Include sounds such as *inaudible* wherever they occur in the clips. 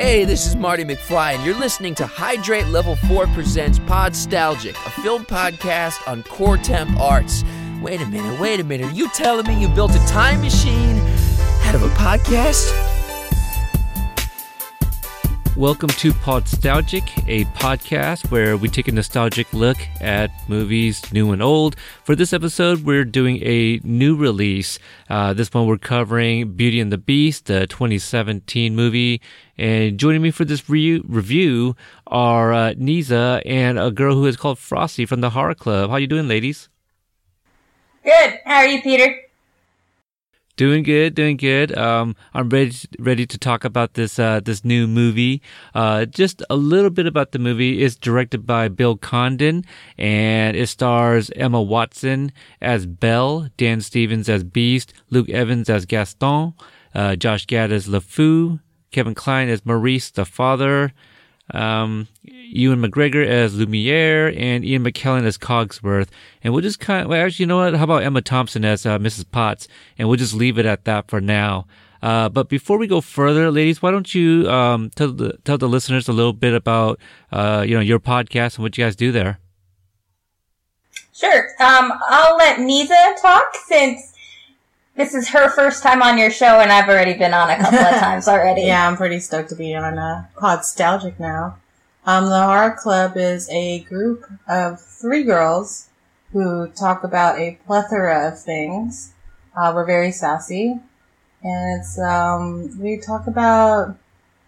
Hey, this is Marty McFly, and you're listening to Hydrate Level 4 Presents Podstalgic, a film podcast on core temp arts. Wait a minute, wait a minute. Are you telling me you built a time machine out of a podcast? Welcome to Podstalgic, a podcast where we take a nostalgic look at movies, new and old. For this episode, we're doing a new release. Uh, this one we're covering Beauty and the Beast, the 2017 movie. And joining me for this re- review are uh, Niza and a girl who is called Frosty from the Horror Club. How you doing, ladies? Good. How are you, Peter? Doing good, doing good. Um, I'm ready ready to talk about this uh, this new movie. Uh, just a little bit about the movie. It's directed by Bill Condon, and it stars Emma Watson as Belle, Dan Stevens as Beast, Luke Evans as Gaston, uh, Josh Gad as LeFou, Kevin Kline as Maurice the father, um, Ewan McGregor as Lumiere, and Ian McKellen as Cogsworth. And we'll just kind of, well, actually, you know what? How about Emma Thompson as uh, Mrs. Potts? And we'll just leave it at that for now. Uh, but before we go further, ladies, why don't you um, tell the tell the listeners a little bit about uh, you know your podcast and what you guys do there? Sure. Um, I'll let Niza talk since this is her first time on your show, and I've already been on a couple of *laughs* times already. yeah, I'm pretty stoked to be on uh, Podstalgic now. Um, the Horror Club is a group of three girls who talk about a plethora of things. Uh, we're very sassy, and it's um, we talk about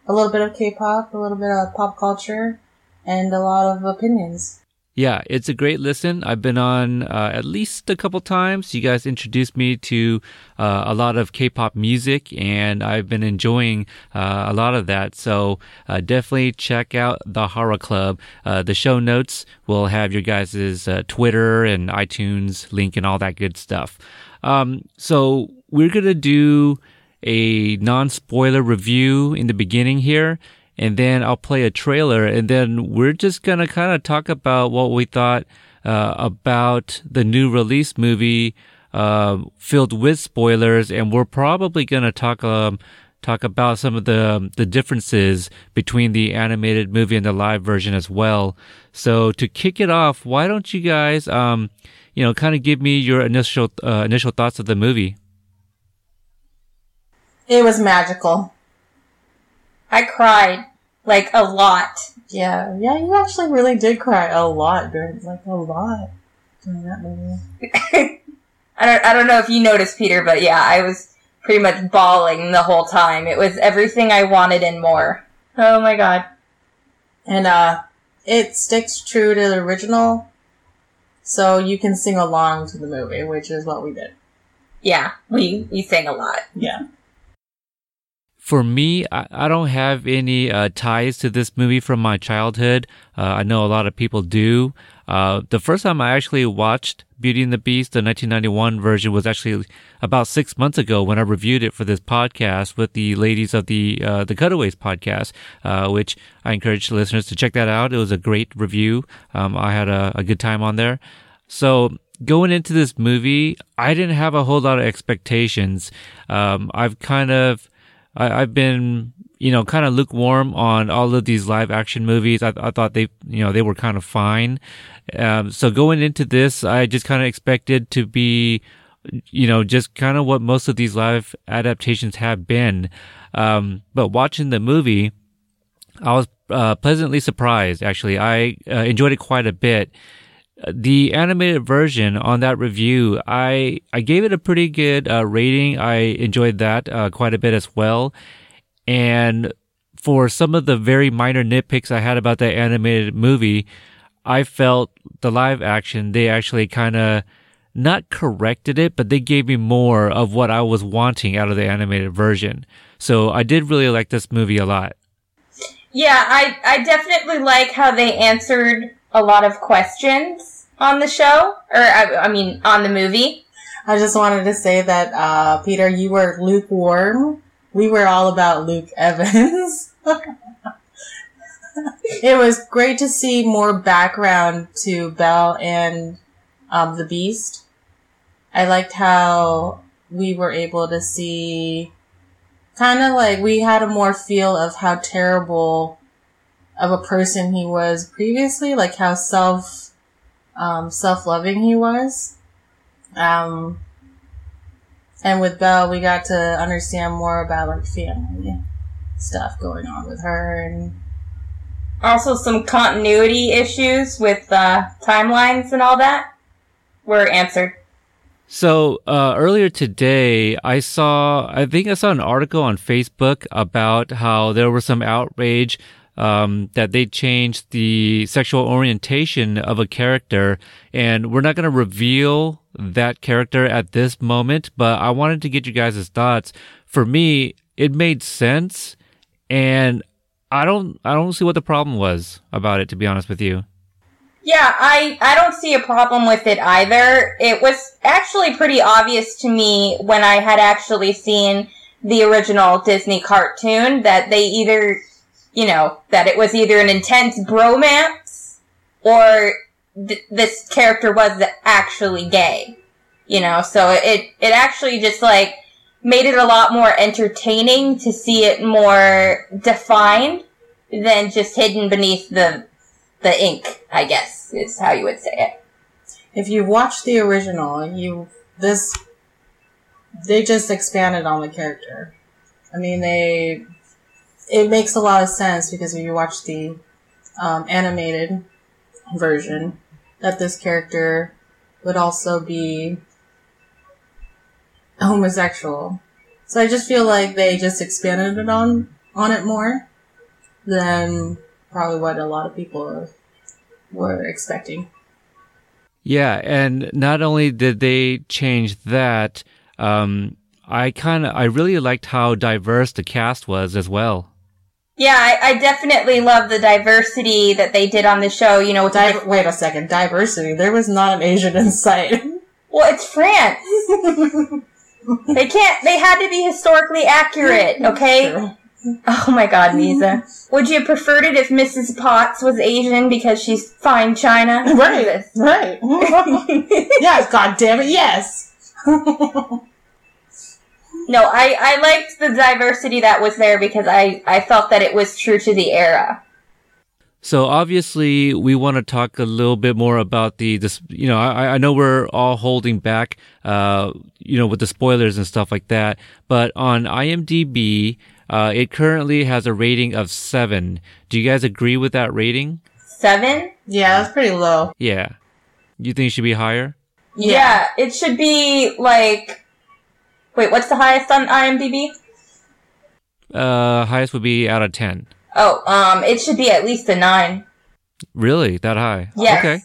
a little bit of K-pop, a little bit of pop culture, and a lot of opinions. Yeah, it's a great listen. I've been on uh, at least a couple times. You guys introduced me to uh, a lot of K-pop music, and I've been enjoying uh, a lot of that. So uh, definitely check out the Horror Club. Uh, the show notes will have your guys' uh, Twitter and iTunes link and all that good stuff. Um, so we're gonna do a non-spoiler review in the beginning here and then I'll play a trailer, and then we're just gonna kind of talk about what we thought uh, about the new release movie, uh, filled with spoilers, and we're probably gonna talk um, talk about some of the the differences between the animated movie and the live version as well. So to kick it off, why don't you guys, um, you know, kind of give me your initial uh, initial thoughts of the movie? It was magical. I cried like a lot. Yeah, yeah, you actually really did cry a lot during like a lot during that movie. *laughs* I don't I don't know if you noticed, Peter, but yeah, I was pretty much bawling the whole time. It was everything I wanted and more. Oh my god. And uh it sticks true to the original, so you can sing along to the movie, which is what we did. Yeah, we we sang a lot. Yeah. For me, I, I don't have any uh, ties to this movie from my childhood. Uh, I know a lot of people do. Uh, the first time I actually watched Beauty and the Beast, the 1991 version, was actually about six months ago when I reviewed it for this podcast with the ladies of the uh, the Cutaways podcast, uh, which I encourage listeners to check that out. It was a great review. Um, I had a, a good time on there. So going into this movie, I didn't have a whole lot of expectations. Um, I've kind of I, have been, you know, kind of lukewarm on all of these live action movies. I, I thought they, you know, they were kind of fine. Um, so going into this, I just kind of expected to be, you know, just kind of what most of these live adaptations have been. Um, but watching the movie, I was uh, pleasantly surprised. Actually, I uh, enjoyed it quite a bit the animated version on that review, I I gave it a pretty good uh, rating. I enjoyed that uh, quite a bit as well. And for some of the very minor nitpicks I had about that animated movie, I felt the live action they actually kind of not corrected it, but they gave me more of what I was wanting out of the animated version. So I did really like this movie a lot. Yeah, I I definitely like how they answered a lot of questions on the show, or I, I mean, on the movie. I just wanted to say that, uh, Peter, you were lukewarm. We were all about Luke *laughs* Evans. it was great to see more background to Belle and um, the Beast. I liked how we were able to see kind of like we had a more feel of how terrible of a person he was previously, like how self um, self loving he was. Um, and with Belle, we got to understand more about like family stuff going on with her and Also, some continuity issues with uh, timelines and all that were answered. So uh, earlier today, I saw, I think I saw an article on Facebook about how there was some outrage um, that they changed the sexual orientation of a character, and we're not going to reveal that character at this moment. But I wanted to get you guys' thoughts. For me, it made sense, and I don't, I don't see what the problem was about it. To be honest with you. Yeah, I, I don't see a problem with it either. It was actually pretty obvious to me when I had actually seen the original Disney cartoon that they either, you know, that it was either an intense bromance or th- this character was actually gay. You know, so it, it actually just like made it a lot more entertaining to see it more defined than just hidden beneath the the ink, I guess, is how you would say it. if you watch the original, you this they just expanded on the character. I mean, they it makes a lot of sense because if you watch the um, animated version, that this character would also be homosexual. So I just feel like they just expanded it on on it more than probably what a lot of people were expecting. Yeah, and not only did they change that, um, I kind of I really liked how diverse the cast was as well. Yeah, I, I definitely love the diversity that they did on the show. You know, the wait a second, diversity. There was not an Asian in sight. *laughs* well, it's France. *laughs* they can't. They had to be historically accurate. Okay. True. Oh my God, Misa. Would you have preferred it if Mrs. Potts was Asian because she's fine China? Right, right. *laughs* yes, god damn it, yes. No, I, I liked the diversity that was there because I, I felt that it was true to the era. So obviously, we want to talk a little bit more about the this. You know, I, I know we're all holding back, uh, you know, with the spoilers and stuff like that. But on IMDb, uh, it currently has a rating of seven. Do you guys agree with that rating? Seven? yeah, that's pretty low. Yeah. You think it should be higher? Yeah. it should be like. Wait, what's the highest on IMDb? Uh, highest would be out of ten. Oh, um, it should be at least a nine. Really, that high? Yes. Okay.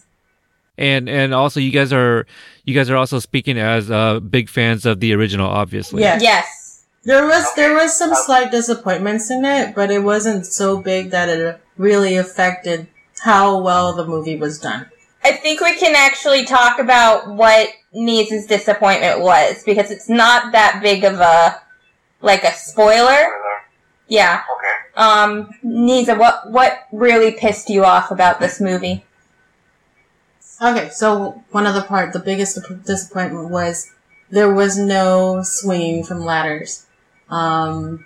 And and also, you guys are you guys are also speaking as uh, big fans of the original, obviously. Yeah. Yes. There was there was some slight disappointments in it, but it wasn't so big that it really affected how well the movie was done. I think we can actually talk about what Nee's disappointment was because it's not that big of a like a spoiler. Yeah. Okay. Um, Nisa, what what really pissed you off about this movie? Okay, so one other part, the biggest disappointment was there was no swinging from ladders. Um,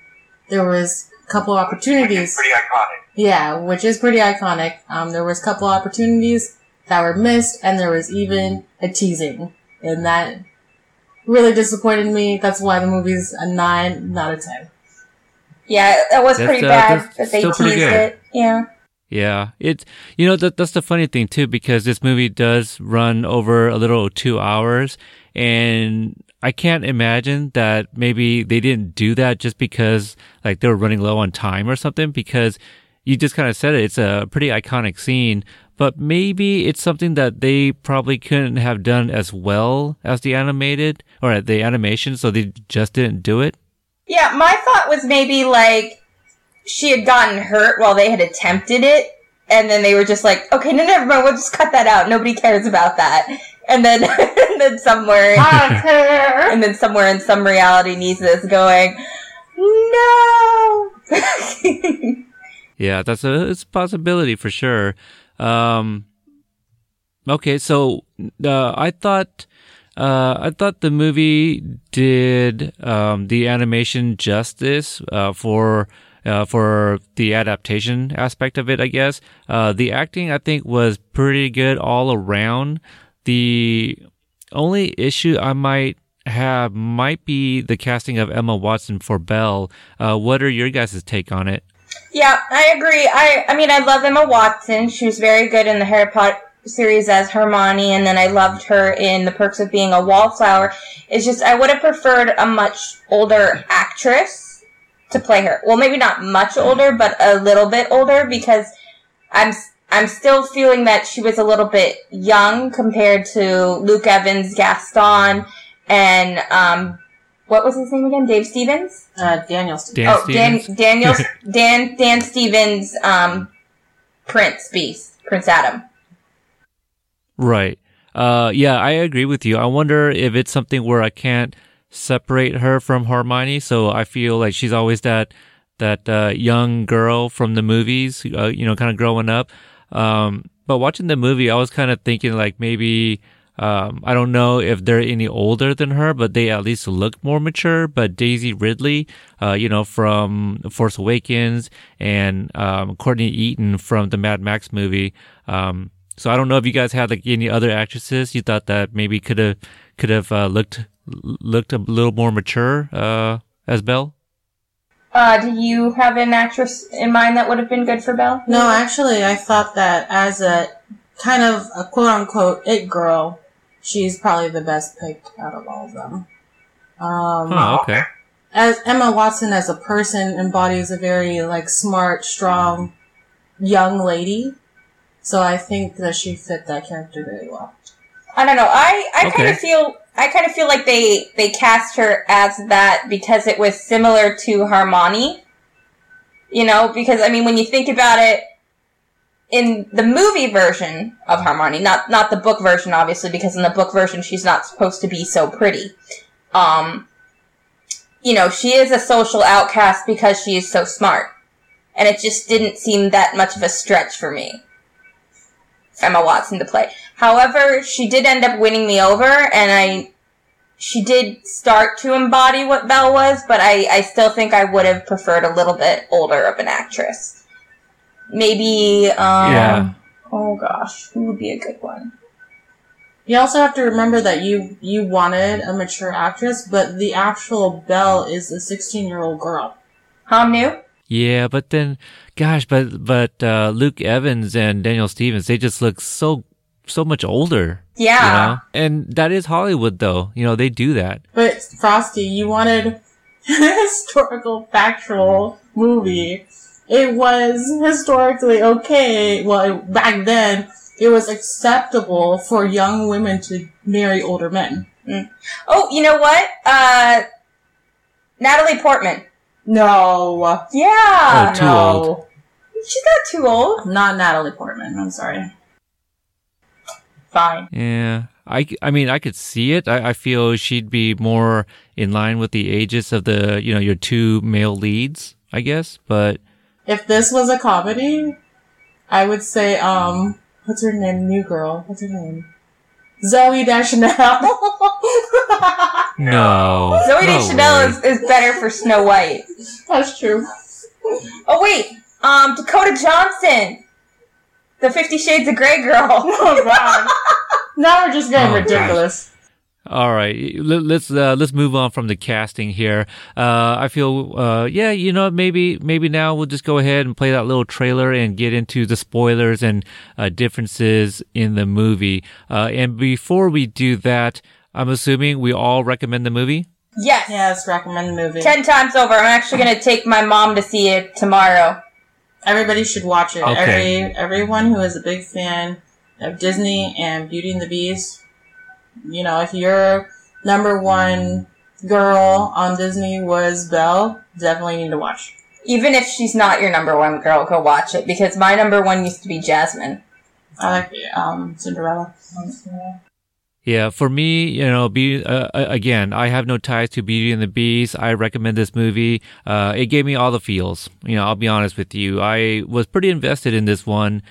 there was a couple Which opportunities. is pretty iconic. Yeah, which is pretty iconic. Um, there was a couple opportunities that were missed, and there was even a teasing, and that really disappointed me. That's why the movie's a nine, not a ten. Yeah, that was That's, pretty uh, bad that's that they still teased good. it. Yeah. Yeah, it's you know that that's the funny thing too because this movie does run over a little two hours, and I can't imagine that maybe they didn't do that just because like they were running low on time or something. Because you just kind of said it, it's a pretty iconic scene, but maybe it's something that they probably couldn't have done as well as the animated or the animation, so they just didn't do it. Yeah, my thought was maybe like she had gotten hurt while they had attempted it, and then they were just like, "Okay, no, never mind. We'll just cut that out. Nobody cares about that." And then, *laughs* and then somewhere, *laughs* and then somewhere in some reality, Nisa is going, "No." *laughs* Yeah, that's a it's a possibility for sure. Um, okay, so uh, I thought Uh, I thought the movie did um, the animation justice uh, for uh, for the adaptation aspect of it. I guess uh, the acting I think was pretty good all around. The only issue I might have might be the casting of Emma Watson for Belle. Uh, what are your guys' take on it? Yeah, I agree. I I mean, I love Emma Watson. She was very good in the Harry Potter series as Hermione, and then I loved her in The Perks of Being a Wallflower. It's just I would have preferred a much older actress to play her. Well, maybe not much older, but a little bit older because I'm I'm still feeling that she was a little bit young compared to Luke Evans, Gaston, and um, what was his name again? Dave Stevens. Uh, Daniel. Stevens. Dan oh, Dan Stevens? Daniel *laughs* Dan Dan Stevens, um, Prince Beast, Prince Adam. Right. Uh, yeah, I agree with you. I wonder if it's something where I can't separate her from Hermione. So I feel like she's always that that uh, young girl from the movies, uh, you know, kind of growing up. Um, but watching the movie, I was kind of thinking like maybe um, I don't know if they're any older than her, but they at least look more mature. But Daisy Ridley, uh, you know, from Force Awakens, and um, Courtney Eaton from the Mad Max movie. Um, so I don't know if you guys had like any other actresses you thought that maybe could have could have uh, looked looked a little more mature uh, as Belle. Uh, do you have an actress in mind that would have been good for Belle? No, actually, I thought that as a kind of a quote unquote it girl, she's probably the best pick out of all of them. Um, Oh, okay. as Emma Watson as a person embodies a very like smart, strong, young lady. So I think that she fit that character very well. I don't know. I, I kind of feel I kind of feel like they they cast her as that because it was similar to Hermione. You know, because I mean, when you think about it, in the movie version of Hermione, not not the book version, obviously, because in the book version she's not supposed to be so pretty. Um, you know, she is a social outcast because she is so smart, and it just didn't seem that much of a stretch for me. Emma Watson to play. However, she did end up winning me over, and I, she did start to embody what Belle was, but I, I still think I would have preferred a little bit older of an actress. Maybe, um, Yeah. oh gosh, who would be a good one? You also have to remember that you you wanted a mature actress, but the actual Belle is a 16 year old girl. Ham New? Yeah, but then, gosh, but but uh, Luke Evans and Daniel Stevens, they just look so so much older. Yeah. You know? And that is Hollywood, though. You know, they do that. But Frosty, you wanted *laughs* a historical, factual movie. It was historically okay. Well, back then, it was acceptable for young women to marry older men. Oh, you know what? Uh, Natalie Portman. No, Yeah. Oh, too no, old. She's not too old. not Natalie Portman. I'm sorry. Fine. Yeah. I, I mean, I could see it. I, I feel she'd be more in line with the ages of the, you know, your two male leads, I guess. But If this was a comedy, I would say, um, what's her name? New girl. What's her name? Zooey Deschanel. *laughs* no. Zooey no Deschanel way. is, is better for Snow White. That's true. Oh wait, um, Dakota Johnson, the Fifty Shades of Grey girl. *laughs* Oh god. now we're just getting Oh, gosh. ridiculous. All right, let- let's uh, let's move on from the casting here. Uh, I feel, uh, yeah, you know, maybe maybe now we'll just go ahead and play that little trailer and get into the spoilers and uh, differences in the movie. Uh, and before we do that, I'm assuming we all recommend the movie. yes. Yes, recommend the movie. Ten times over. I'm actually gonna take my mom to see it tomorrow. Everybody should watch it. Okay. Every everyone who is a big fan of Disney and Beauty and the Beast, you know, if your number one girl on Disney was Belle, definitely need to watch. Even if she's not your number one girl, go watch it because my number one used to be Jasmine. I like um, Cinderella. Yeah, for me, you know, be uh, uh, again, I have no ties to Beauty and the Beast. I recommend this movie. Uh, it gave me all the feels. You know, I'll be honest with you. I was pretty invested in this one,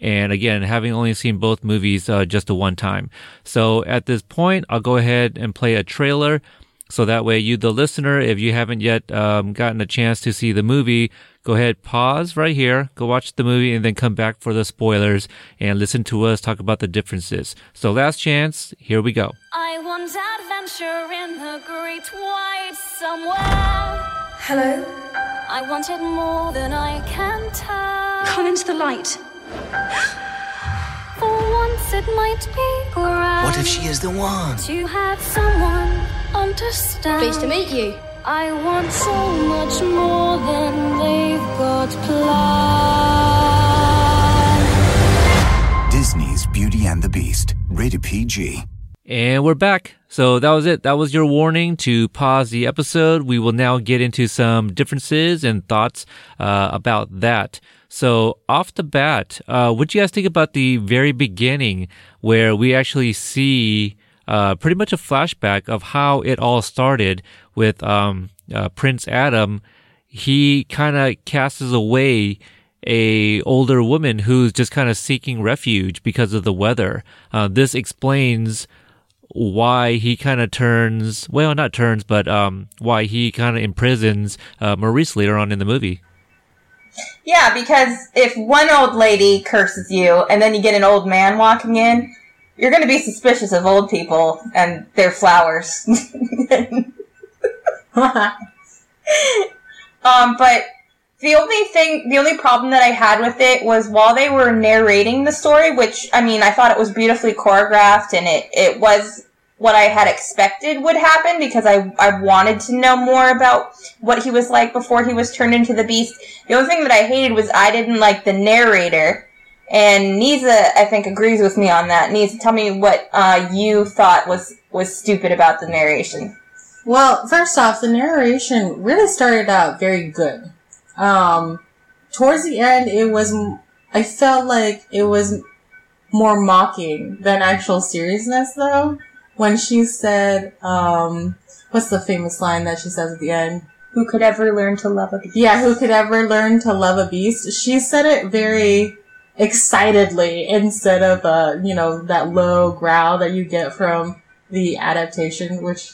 And again, having only seen both movies uh, just a one time. So at this point, I'll go ahead and play a trailer. So that way, you, the listener, if you haven't yet um, gotten a chance to see the movie, go ahead, pause right here, go watch the movie, and then come back for the spoilers and listen to us talk about the differences. So, last chance, here we go. I want adventure in the great wide somewhere. Hello? I want it more than I can tell. Come into the light. For once it might be grand What if she is the one? to have someone understand. Pleased to meet you. I want so much more than they've got planned. Disney's Beauty and the Beast, rated PG. And we're back. So that was it. That was your warning to pause the episode. We will now get into some differences and thoughts uh, about that. So off the bat, uh, what do you guys think about the very beginning where we actually see uh, pretty much a flashback of how it all started with um, uh, Prince Adam? He kind of casts away a older woman who's just kind of seeking refuge because of the weather. Uh, this explains why he kind of turns well not turns but um why he kind of imprisons uh, maurice later on in the movie Yeah, because if one old lady curses you and then you get an old man walking in, you're going to be suspicious of old people and their flowers. *laughs* *laughs* um, but the only thing, the only problem that I had with it was while they were narrating the story, which I mean, I thought it was beautifully choreographed and it it was what I had expected would happen because I I wanted to know more about what he was like before he was turned into the beast. The only thing that I hated was I didn't like the narrator. And Niza, I think, agrees with me on that. Niza, tell me what uh, you thought was was stupid about the narration. Well, first off, the narration really started out very good. Um, towards the end, it was, I felt like it was more mocking than actual seriousness though. When she said, um, what's the famous line that she says at the end? Who could ever learn to love a beast? Yeah, who could ever learn to love a beast? She said it very excitedly instead of, uh, you know, that low growl that you get from the adaptation, which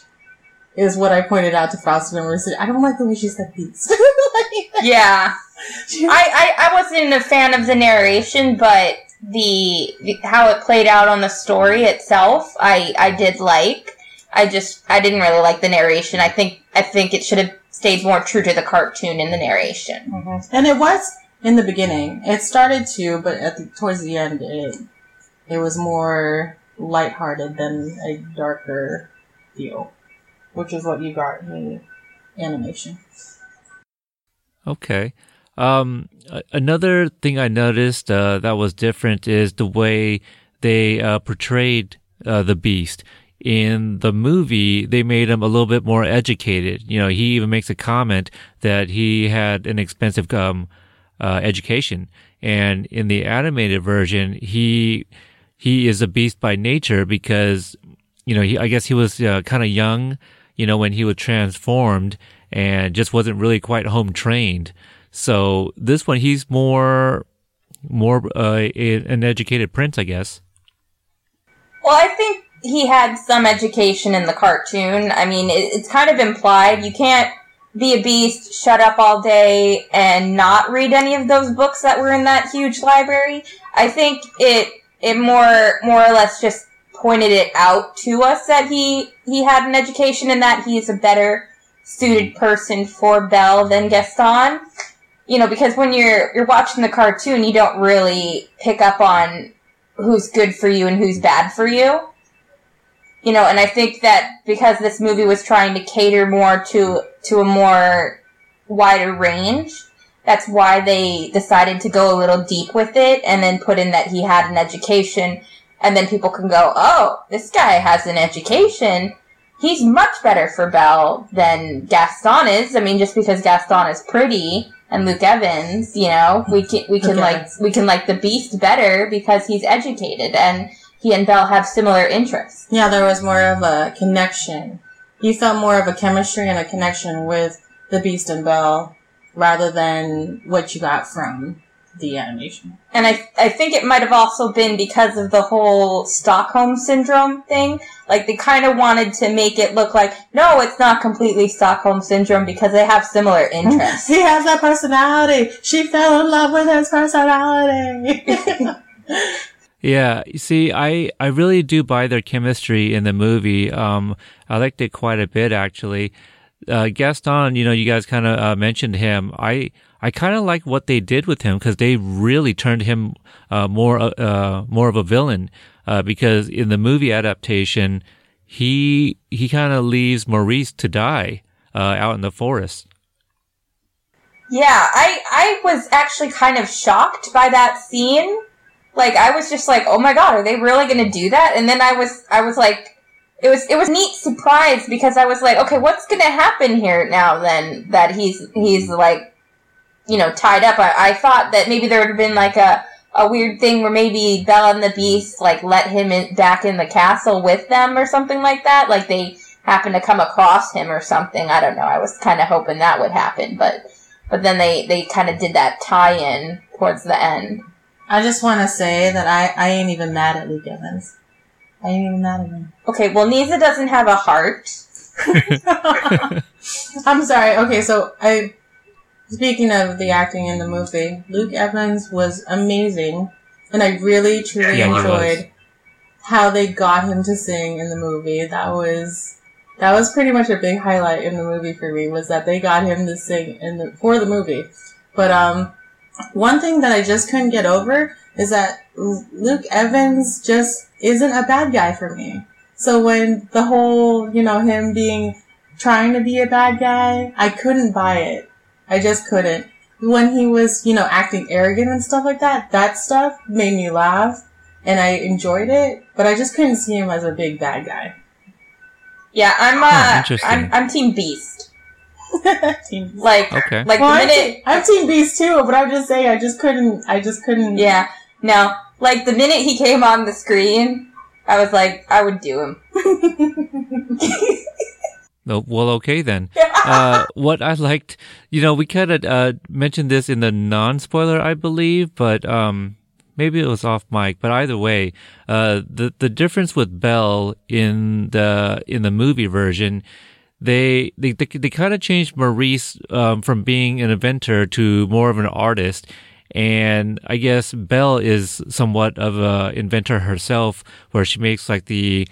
is what I pointed out to Faustin and Marissa. I don't like the way she said beast. *laughs* *laughs* Like, Yeah. I, I, I wasn't a fan of the narration, but the, the how it played out on the story itself, I I did like. I just I didn't really like the narration. I think I think it should have stayed more true to the cartoon in the narration. Mm-hmm. And it was in the beginning. It started to, but at the, towards the end, it it was more lighthearted than a darker feel, which is what you got in the animation. Okay. Um another thing i noticed uh, that was different is the way they uh, portrayed uh, the beast. In the movie they made him a little bit more educated. You know he even makes a comment that he had an expensive um uh, education. And in the animated version he he is a beast by nature because you know he i guess he was uh, kind of young you know when he was transformed and just wasn't really quite home trained so this one he's more more uh, an educated prince i guess Well, I think he had some education in the cartoon. I mean, it, it's kind of implied. You can't be a beast, shut up all day, and not read any of those books that were in that huge library. I think it it more more or less just pointed it out to us that he he had an education and that he's a better suited person for Belle than Gaston. You know, because when you're you're watching the cartoon, you don't really pick up on who's good for you and who's bad for you. You know, and I think that because this movie was trying to cater more to to a more wider range, that's why they decided to go a little deep with it and then put in that he had an education and then people can go, "Oh, this guy has an education. He's much better for Belle than Gaston is." I mean, just because Gaston is pretty and Luke Evans, you know, we can we can Okay. like we can like the Beast better because he's educated and he and Belle have similar interests. Yeah, there was more of a connection. You felt more of a chemistry and a connection with the Beast and Belle rather than what you got from the animation. And I, I think it might have also been because of the whole Stockholm syndrome thing. Like they kind of wanted to make it look like, no, it's not completely Stockholm syndrome because they have similar *laughs* interests. He has that personality. She fell in love with his personality. *laughs* Yeah, you see, I, I really do buy their chemistry in the movie. Um, I liked it quite a bit actually. Uh, Gaston, you know, you guys kind of uh, mentioned him. I I kind of like what they did with him because they really turned him uh, more uh, more of a villain. Uh, because in the movie adaptation, he he kind of leaves Maurice to die uh, out in the forest. Yeah, I I was actually kind of shocked by that scene. Like I was just like, "Oh my god, are they really going to do that?" And then I was I was like it was it was neat surprise because I was like, "Okay, what's to happen here now then that he's he's like you know, tied up. I, I thought that maybe there would have been like a a weird thing where maybe Belle and the Beast like let him in, back in the castle with them or something like that. Like they happened to come across him or something. I don't know. I was kind of hoping that would happen, but but then they they kind of did that tie-in towards the end. I just want to say that I, I ain't even mad at Luke Evans. I ain't even mad at him. Okay, well, Nisa doesn't have a heart. *laughs* I'm sorry. Okay, so I Speaking of the acting in the movie, Luke Evans was amazing, and I really truly Yeah, enjoyed how they got him to sing in the movie. That was that was pretty much a big highlight in the movie for me was that they got him to sing in the for the movie. But um, one thing that I just couldn't get over is that Luke Evans just isn't a bad guy for me. So when the whole, you know, him being trying to be a bad guy, I couldn't buy it. I just couldn't. When he was, you know, acting arrogant and stuff like that, that stuff made me laugh and I enjoyed it, but I just couldn't see him as a big bad guy. Yeah, I'm Huh, uh, interesting. I'm I'm Team Beast. *laughs* Team- Like Okay. like well, the I'm, minute te- I'm Team Beast too, but I'm just saying, I just couldn't, I just couldn't. Yeah. No. Like the minute he came on the screen, I was like, I would do him. *laughs* Oh, well, okay then. *laughs* uh, what I liked, you know, we kind of uh, mentioned this in the non-spoiler, I believe, but um, maybe it was off mic. But either way, uh, the the difference with Belle in the in the movie version, they they they, they kind of changed Maurice um, from being an inventor to more of an artist. And I guess Belle is somewhat of a inventor herself, where she makes like the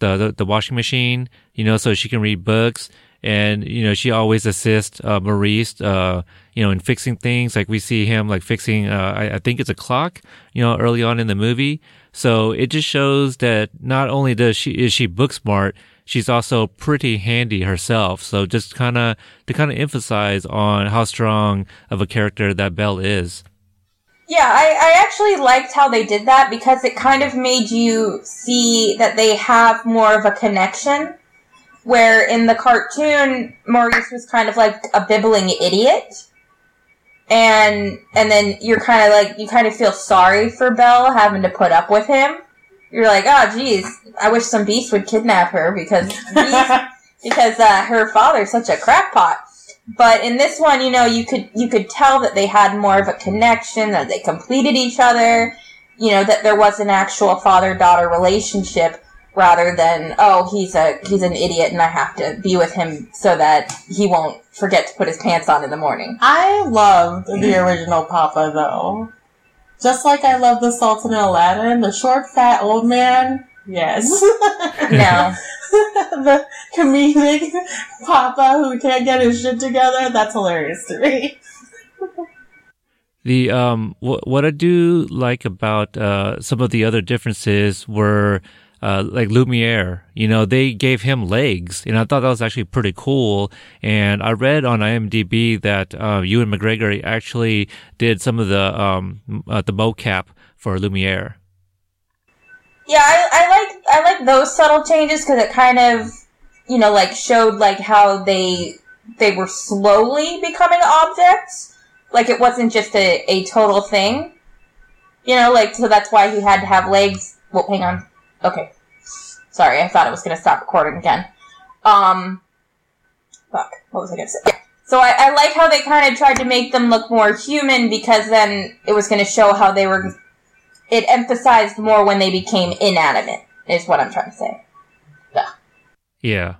the, the, washing machine, you know, so she can read books. And, you know, she always assists, uh, Maurice, uh, you know, in fixing things. Like we see him like fixing, uh, I, I think it's a clock, you know, early on in the movie. So it just shows that not only does she, is she book smart, she's also pretty handy herself. So just kind of, to kind of emphasize on how strong of a character that Belle is. Yeah, I, I actually liked how they did that because it kind of made you see that they have more of a connection. Where in the cartoon, Maurice was kind of like a bibbling idiot. And and then you're kind of like you kind of feel sorry for Belle having to put up with him. You're like, oh geez, I wish some beast would kidnap her because beast, *laughs* because uh, her father's such a crackpot. But in this one, you know, you could you could tell that they had more of a connection, that they completed each other, you know, that there was an actual father daughter relationship rather than oh he's a he's an idiot and I have to be with him so that he won't forget to put his pants on in the morning. I loved the original Papa though. Just like I love the Sultan of Aladdin, the short, fat old man. Yes. *laughs* No. *laughs* the comedic Papa who can't get his shit together. That's hilarious to me. The um what what I do like about uh some of the other differences were uh like Lumiere, you know, they gave him legs, and I thought that was actually pretty cool. And I read on IMDb that uh Ewan McGregor actually did some of the um uh, the mocap for Lumiere. Yeah, I, I like I like those subtle changes because it kind of you know like showed like how they they were slowly becoming objects. Like it wasn't just a, a total thing. You know, like so that's why he had to have legs. Well, hang on. Okay, sorry, I thought it was gonna stop recording again. Um, fuck, what was I gonna say? Yeah. So I, I like how they kind of tried to make them look more human because then it was going to show how they were. It emphasized more when they became inanimate, is what I'm trying to say. Yeah.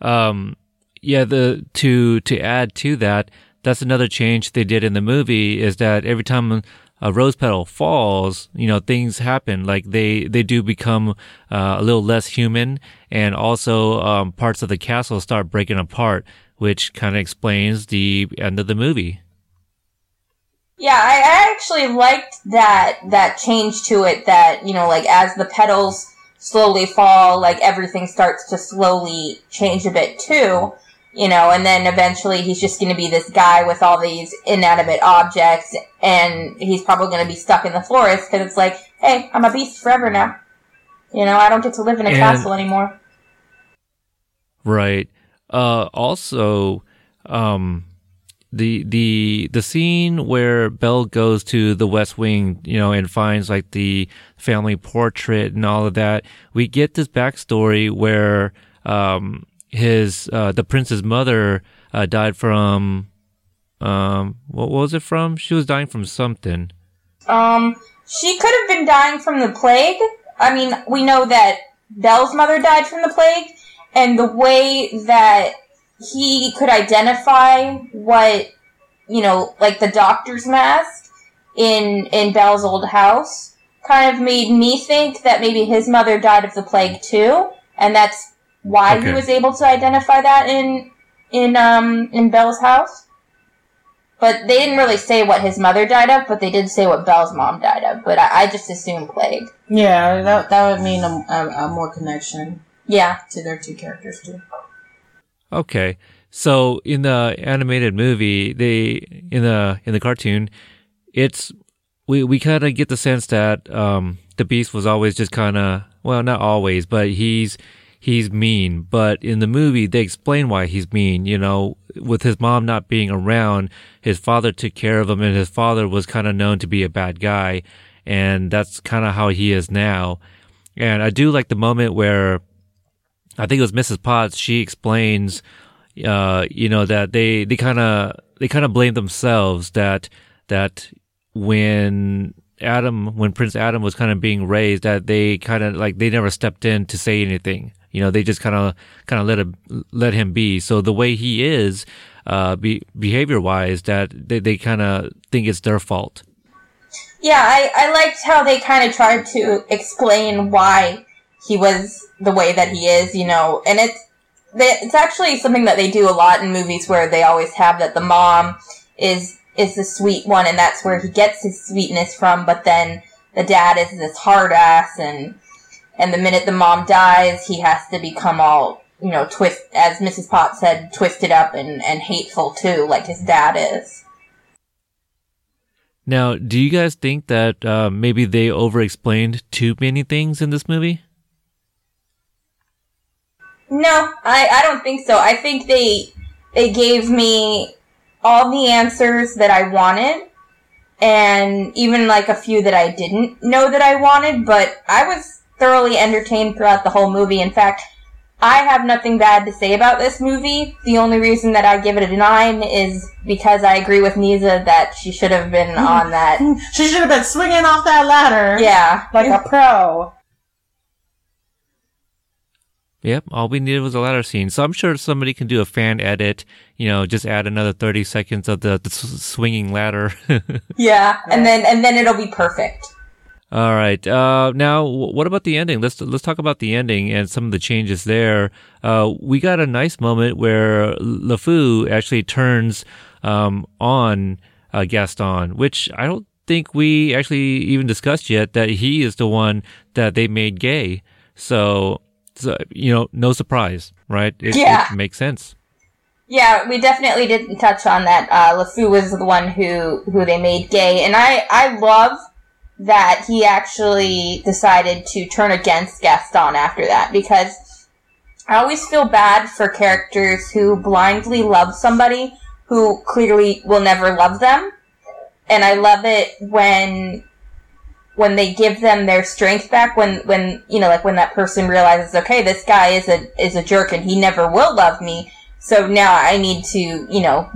Um yeah, the to to add to that, that's another change they did in the movie is that every time a rose petal falls, you know, things happen. Like they they do become uh, a little less human, and also um, parts of the castle start breaking apart, which kind of explains the end of the movie. Yeah, I, I actually liked that that change to it. That you know, like as the petals slowly fall, like everything starts to slowly change a bit too. You know, and then eventually he's just going to be this guy with all these inanimate objects, and he's probably going to be stuck in the forest because it's like, hey, I'm a beast forever now. You know, I don't get to live in a And- castle anymore. Right. Uh, also, um, the the the scene where Belle goes to the West Wing, you know, and finds like the family portrait and all of that. We get this backstory where um, his uh, the prince's mother uh, died from um, what was it from? She was dying from something. Um, she could have been dying from the plague. I mean, we know that Belle's mother died from the plague, and the way that he could identify what, you know, like the doctor's mask in in Belle's old house kind of made me think that maybe his mother died of the plague too, and that's why he was able to identify that in in um in Belle's house. But they didn't really say what his mother died of, but they did say what Belle's mom died of. But I, I just assume plague. Yeah, that that would mean a, a, a more connection Yeah. to their two characters too. Okay. So in the animated movie, they in the in the cartoon, it's we we kind of get the sense that um the beast was always just kind of well, not always, but he's he's mean. But in the movie, they explain why he's mean. You know, with his mom not being around, his father took care of him, and his father was kind of known to be a bad guy, and that's kind of how he is now. And I do like the moment where I think it was Mrs. Potts. She explains, uh, you know, that they they kind of they kind of blame themselves that that when Adam when Prince Adam was kind of being raised, that they kind of like they never stepped in to say anything. You know, they just kind of kind of let him let him be. So the way he is, uh, be, behavior wise, that they they kind of think it's their fault. Yeah, I, I liked how they kind of tried to explain why he was the way that he is, you know, and it's, it's actually something that they do a lot in movies where they always have that the mom is, is the sweet one and that's where he gets his sweetness from, but then the dad is this hard ass and, and the minute the mom dies, he has to become all, you know, twist, as Mrs. Potts said, twisted up and, and hateful too, like his dad is. Now, do you guys think that uh, maybe they over-explained too many things in this movie? No, I, I don't think so. I think they they gave me all the answers that I wanted and even like a few that I didn't know that I wanted, but I was thoroughly entertained throughout the whole movie. In fact, I have nothing bad to say about this movie. The only reason that I give it a 9 is because I agree with Nisa that she should have been hmm. on that. *laughs* She should have been swinging off that ladder. Yeah. Like a pro. Yep, all we needed was a ladder scene. So I'm sure somebody can do a fan edit, you know, just add another 30 seconds of the, the swinging ladder. *laughs* Yeah, and then and then it'll be perfect. All right. Uh, now, what about the ending? Let's let's talk about the ending and some of the changes there. Uh, we got a nice moment where LeFou actually turns um, on uh, Gaston, which I don't think we actually even discussed yet. That he is the one that they made gay. So, so you know, no surprise, right? It, Yeah. it makes sense. Yeah, we definitely didn't touch on that. Uh, LeFou was the one who who they made gay, and I I love that he actually decided to turn against Gaston after that because I always feel bad for characters who blindly love somebody who clearly will never love them, and I love it when when they give them their strength back when when you know like when that person realizes okay this guy is a is a jerk and he never will love me. So now I need to, you know,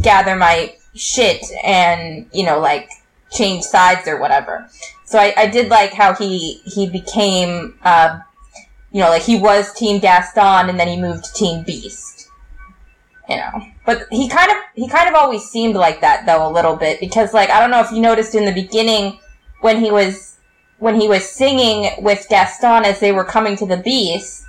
gather my shit and, you know, like change sides or whatever. So I, I did like how he, he became, uh, you know, like he was Team Gaston and then he moved to Team Beast. You know, but he kind of, he kind of always seemed like that though a little bit because like, I don't know if you noticed in the beginning when he was, when he was singing with Gaston as they were coming to the Beast,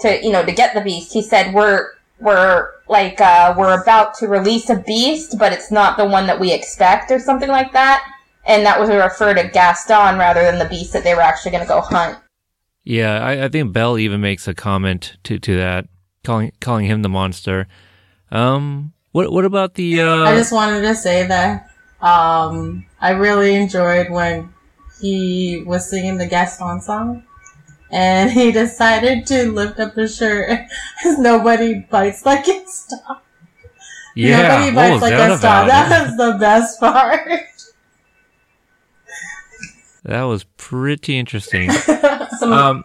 to you know to get the beast he said we're we're like uh, we're about to release a beast but it's not the one that we expect or something like that and that was a refer to gaston rather than the beast that they were actually going to go hunt Yeah, I, I think Belle even makes a comment to, to that, calling calling him the monster. Um, what what about the? Uh, I just wanted to say that um, I really enjoyed when he was singing the Gaston song. And he decided to lift up his shirt *laughs* because nobody bites like Gaston. yeah, Nobody what bites was like that Gaston. about? That was the best *laughs* part. That was pretty interesting. *laughs* Um,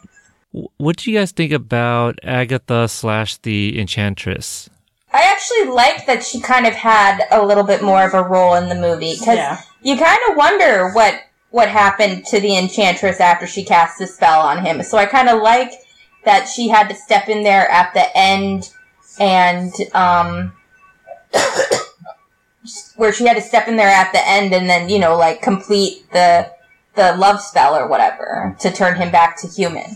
what do you guys think about Agatha slash the Enchantress? i actually like that she kind of had a little bit more of a role in the movie because Yeah. you kind of wonder what what happened to the enchantress after she cast the spell on him. So i kind of like that she had to step in there at the end and um *coughs* where she had to step in there at the end and then you know like complete the the love spell or whatever to turn him back to human.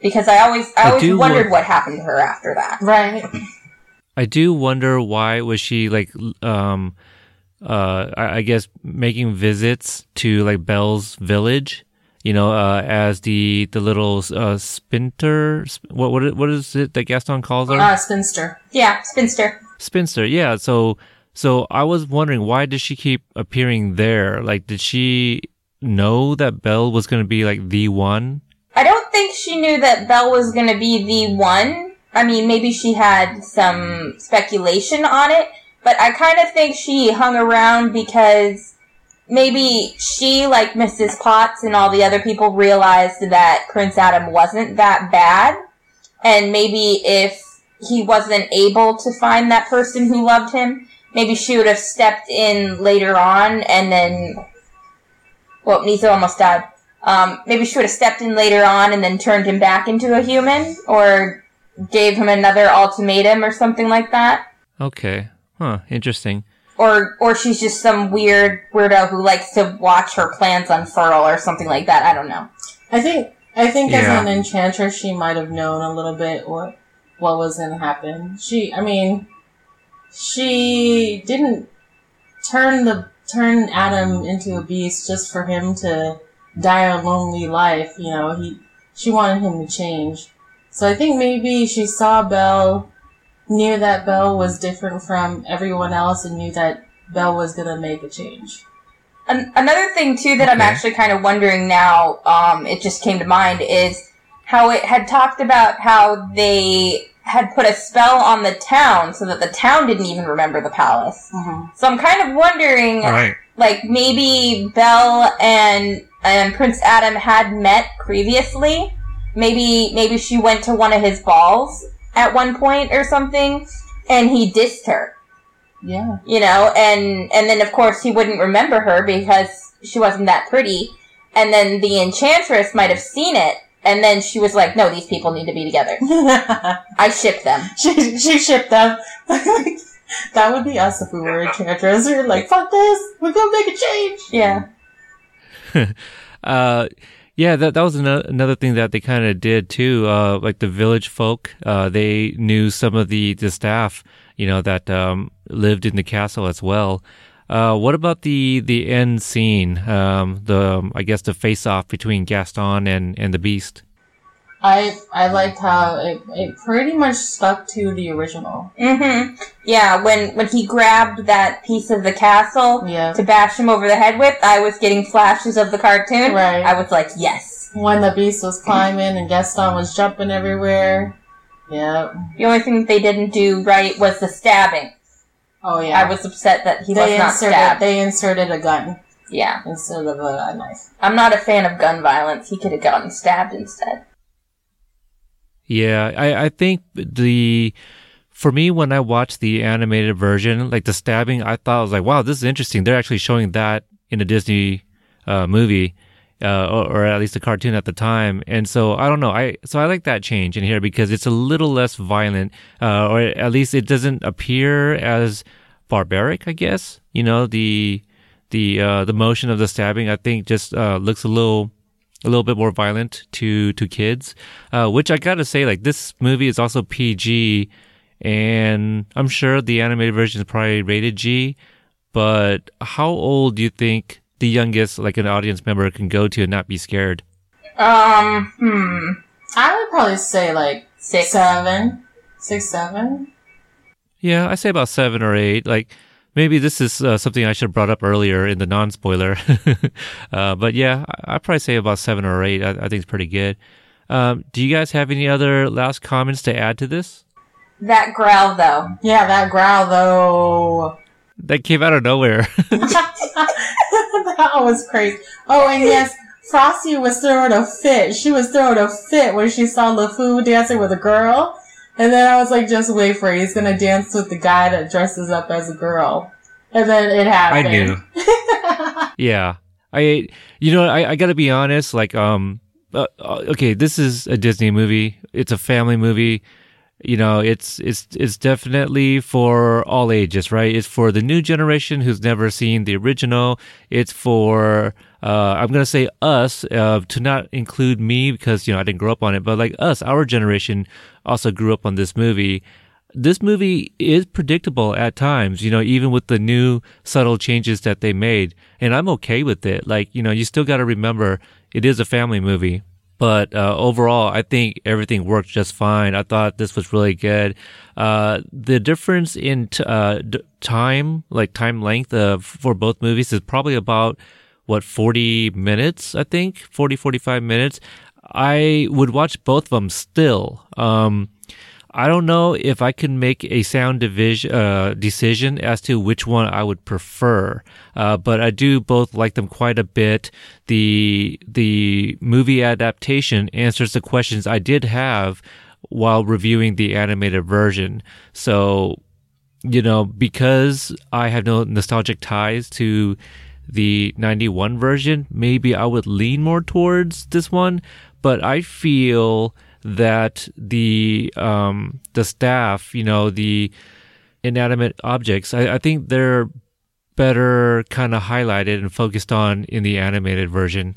Because i always i I always do wondered want- what happened to her after that. Right. I do wonder why was she like um uh I, I guess making visits to like Belle's village, you know, uh as the the little uh spinter sp- what what what is it that Gaston calls her? Uh, spinster. yeah spinster spinster. Yeah, so so I was wondering why did she keep appearing there? Like did she know that Belle was going to be like the one? I don't think she knew that Belle was going to be the one. I mean, maybe she had some speculation on it, but I kind of think she hung around because maybe she, like Mrs. Potts and all the other people, realized that Prince Adam wasn't that bad. And maybe if he wasn't able to find that person who loved him, maybe she would have stepped in later on and then. Well, Niza almost died. Um, maybe she would have stepped in later on and then turned him back into a human, or gave him another ultimatum or something like that. Okay. Huh, interesting. Or, or she's just some weird weirdo who likes to watch her plants unfurl or something like that. I don't know. I think I think Yeah. as an enchantress, she might have known a little bit what what was going to happen. She, I mean, she didn't turn the turn Adam into a beast just for him to die a lonely life. You know, he she wanted him to change. So I think maybe she saw Belle, knew that Belle was different from everyone else, and knew that Belle was going to make a change. An- another thing too that I'm actually kind of wondering now, um, it just came to mind is how it had talked about how they had put a spell on the town so that the town didn't even remember the palace. So I'm kind of wondering, Right. like maybe Belle and and Prince Adam had met previously. Maybe maybe she went to one of his balls at one point or something, and he dissed her Yeah. you know, and and then of course he wouldn't remember her because she wasn't that pretty, and then the enchantress might have seen it, and then she was like, "No, these people need to be together. *laughs* I ship them." *laughs* she she shipped them. *laughs* that would be us if we were enchantress. We were like, fuck this, we're gonna make a change. Yeah, Uh, yeah, that that was another thing that they kind of did too. Uh, like the village folk, uh, they knew some of the the staff, you know, that um lived in the castle as well. Uh, what about the the end scene? Um, the um, I guess the face off between Gaston and and the Beast. I I liked how it, it pretty much stuck to the original. mm-hmm. Yeah, when when he grabbed that piece of the castle Yeah. to bash him over the head with, I was getting flashes of the cartoon. Right. I was like, "Yes." When the beast was climbing and Gaston was jumping everywhere. Yeah. The only thing that they didn't do right was the stabbing. Oh yeah. I was upset that he was they not inserted stabbed. they inserted a gun yeah. instead of a, a knife. I'm not a fan of gun violence. He could have gotten stabbed instead. Yeah, I, I think the for me, when I watched the animated version, like the stabbing, I thought I was like, wow, this is interesting. They're actually showing that in a Disney uh, movie. Uh, or, or at least a cartoon at the time, and so I don't know. I so I like that change in here because it's a little less violent, uh, or at least it doesn't appear as barbaric. I guess you know the the uh, the motion of the stabbing. I think just uh, looks a little a little bit more violent to to kids, uh, which I gotta say, like this movie is also PG, and I'm sure the animated version is probably rated G. But how old do you think the youngest, like an audience member, can go to and not be scared? Um, hmm. I would probably say like Six. seven, six, seven. Yeah, I say about seven or eight. Like maybe this is uh, something I should have brought up earlier in the non-spoiler. *laughs* uh, but yeah, I- I'd probably say about seven or eight. I, I think it's pretty good. Um, do you guys have any other last comments to add to this? That growl though. Yeah, that growl though. That came out of nowhere. *laughs* *laughs* that was crazy. Oh, and yes, Frosty was throwing a fit. She was throwing a fit when she saw LeFou dancing with a girl. And then I was like, just wait for it. He's gonna dance with the guy that dresses up as a girl. And then it happened. I knew. *laughs* yeah. I, you know, I, I gotta be honest, like, um, uh, uh, okay, this is a Disney movie. It's a family movie. You know, it's, it's, it's definitely for all ages, right? It's for the new generation who's never seen the original. It's for, uh, I'm to say us, uh, to not include me because, you know, I didn't grow up on it, but like us, our generation also grew up on this movie this movie is predictable at times, you know, even with the new subtle changes that they made. And I'm okay with it. Like, you know, you still got to remember it is a family movie. But uh, overall, I think everything worked just fine. I thought this was really good. Uh, the difference in t- uh, d- time, like time length of, for both movies is probably about, what, 40 minutes, I think? 40, 45 minutes. I would watch both of them still. Um, I don't know if I can make a sound division uh, decision as to which one I would prefer, uh, but I do both like them quite a bit. The the movie adaptation answers the questions I did have while reviewing the animated version. So, you know, because I have no nostalgic ties to the 91 version, maybe I would lean more towards this one, but I feel that the um the staff, you know, the inanimate objects, I, I think they're better kind of highlighted and focused on in the animated version.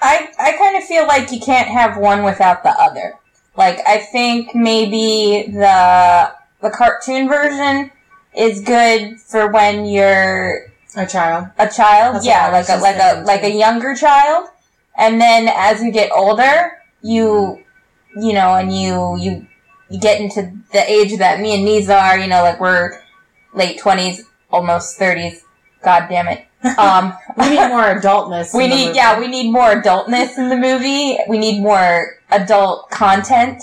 I, I kind of feel like you can't have one without the other. Like, I think maybe the, the cartoon version is good for when you're A child. a child. That's yeah, what I was like a, like a, like a younger child. And then as you get older, you, you know, and you, you, you get into the age that me and Niza are, you know, like we're late twenties, almost thirties. God damn it. *laughs* Um, We need more adultness. we in the need, yeah, we need more adultness in the movie. We need more adult content.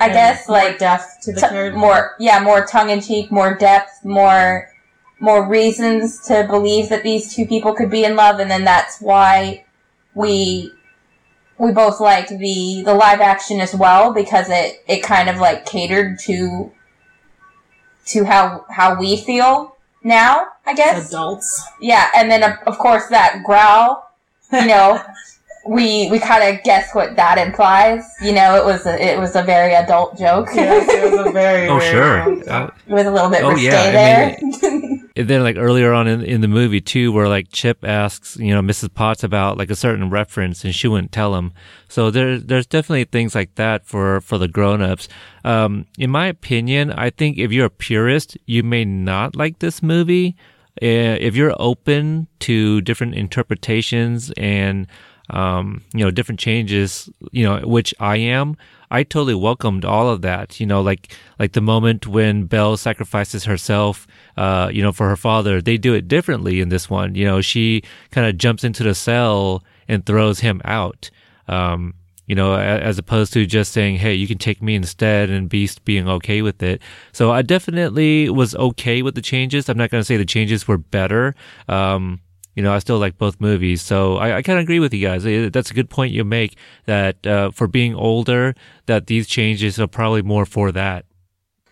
I And guess, more like, depth to the t- character. more, yeah, more tongue in cheek, more depth, more, more reasons to believe that these two people could be in love, and then that's why we, we both liked the, the live action as well, because it, it kind of like catered to, to how, how we feel now, I guess. adults. Yeah, and then of, of course that growl, you know, *laughs* we we kind of guess what that implies. You know, it was a, it was a very adult joke. Yes, it was a very. Oh, very sure. adult- Uh, it was a little bit Oh, risque yeah, I there. *laughs* and then like earlier on in, in the movie too, where like Chip asks, you know, Mrs. Potts about like a certain reference and she wouldn't tell him. So there's, there's definitely things like that for, for the grown-ups. Um, in my opinion, I think if you're a purist, you may not like this movie. Uh, if you're open to different interpretations and, um, you know, different changes, you know, which I am, I totally welcomed all of that. You know, like like the moment when Belle sacrifices herself, uh, you know, for her father. They do it differently in this one. You know, she kind of jumps into the cell and throws him out. Um, you know, as opposed to just saying, "Hey, you can take me instead," and Beast being okay with it. So I definitely was okay with the changes. I'm not going to say the changes were better. Um, you know, I still like both movies. So I, I kind of agree with you guys. That's a good point you make that uh, for being older, that these changes are probably more for that.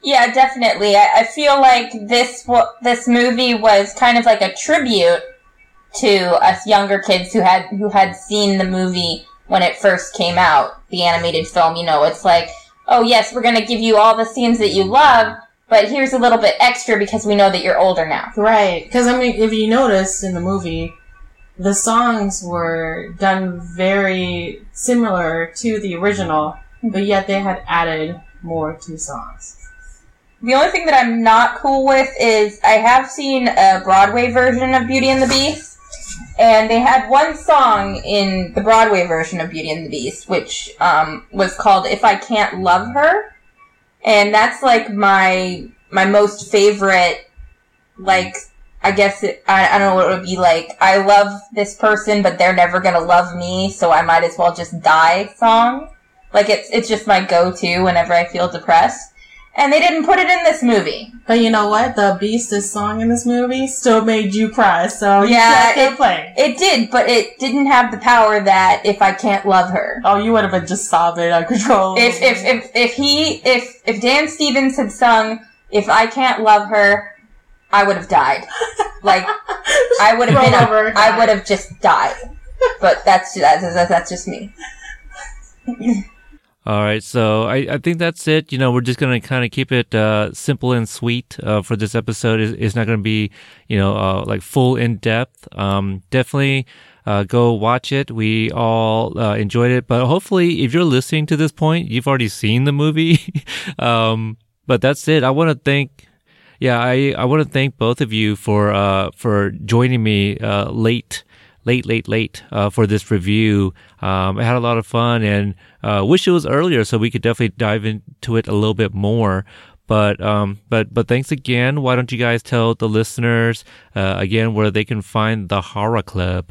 Yeah, definitely. I, I feel like this this movie was kind of like a tribute to us younger kids who had who had seen the movie when it first came out, the animated film. You know, it's like, oh yes, we're gonna give you all the scenes that you love, but here's a little bit extra because we know that you're older now. Right, because I mean, if you notice in the movie, the songs were done very similar to the original, but yet they had added more to songs. The only thing that I'm not cool with is I have seen a Broadway version of Beauty and the Beast, and they had one song in the Broadway version of Beauty and the Beast, which um, was called "If I Can't Love Her," and that's like my my most favorite. Like, I guess it, I, I don't know what it would be like. I love this person, but they're never gonna love me, so I might as well just die. Song, like it's it's just my go to whenever I feel depressed and they didn't put it in this movie. But you know what? The Beast's song in this movie still made you cry, so Yeah, it- complain. It did, but it didn't have the power that if I can't love her. Oh, you would have been just sobbing uncontrollably. If if if if he if if Dan Stevens had sung "If I Can't Love Her," I would have died. Like *laughs* I would have been. over I would have just died. But that's that's, that's just me. *laughs* All right, so I, I think that's it. You know, we're just gonna kind of keep it uh, simple and sweet uh, for this episode. It's, it's not gonna be, you know, uh, like full in depth. Um, definitely uh, go watch it. We all uh, enjoyed it, but hopefully, if you're listening to this point, you've already seen the movie. *laughs* um, but that's it. I want to thank yeah, I, I want to thank both of you for uh, for joining me uh, late, late, late, late uh, for this review. Um, I had a lot of fun and uh, wish it was earlier so we could definitely dive into it a little bit more. But um, but but thanks again. Why don't you guys tell the listeners uh, again where they can find the Horror Club?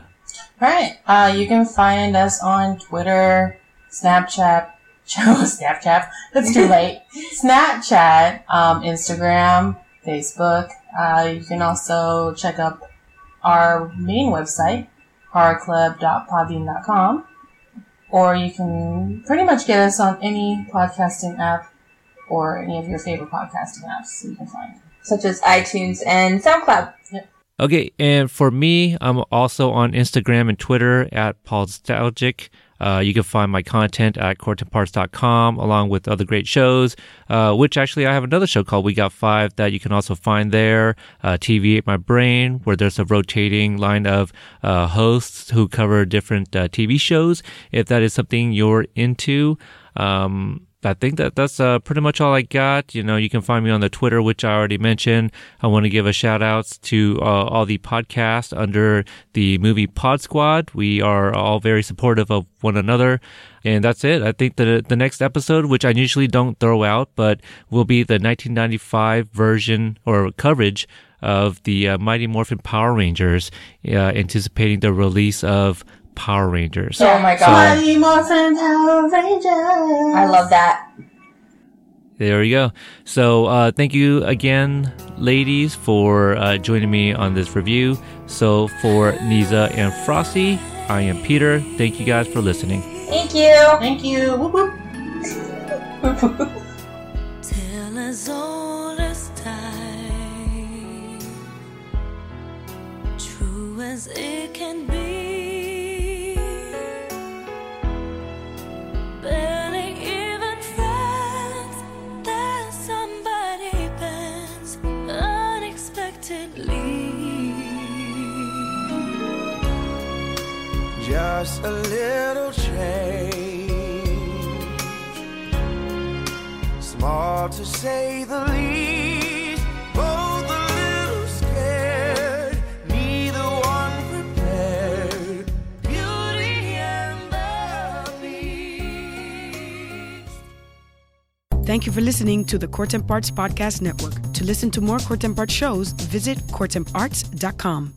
Alright, uh, you can find us on Twitter, Snapchat, *laughs* Snapchat, that's too late, *laughs* Snapchat, um, Instagram, Facebook. Uh, you can also check up our main website, horrorclub.podbean.com, or you can pretty much get us on any podcasting app or any of your favorite podcasting apps you can find. Such as iTunes and SoundCloud. Okay, and for me, I'm also on Instagram and Twitter at Paulstalgic. Uh, you can find my content at courtandparts.com along with other great shows, uh, which actually I have another show called We Got Five that you can also find there. Uh, TV Ate My Brain, where there's a rotating line of uh, hosts who cover different uh, TV shows. If that is something you're into, um, I think that that's uh, pretty much all I got. You know, you can find me on the Twitter, which I already mentioned. I want to give a shout outs to uh, all the podcasts under the movie Pod Squad. We are all very supportive of one another. And that's it. I think the the next episode, which I usually don't throw out, but will be the 1995 version or coverage of the uh, Mighty Morphin Power Rangers, uh, anticipating the release of Power Rangers. Oh my god. Mighty Morphin Power Rangers! I love that. There we go. So, uh, thank you again, ladies, for uh, joining me on this review. So, for Niza and Frosty, I am Peter. Thank you guys for listening. Thank you. Thank you. Whoop whoop. Tale as old as time, true as it can be. Just a little change. Small to say the least. Both a little scared. Neither one prepared. Beauty and the Beast. Thank you for listening to the Court and Parts Podcast Network. To listen to more Court and Parts shows, visit courtandarts.com.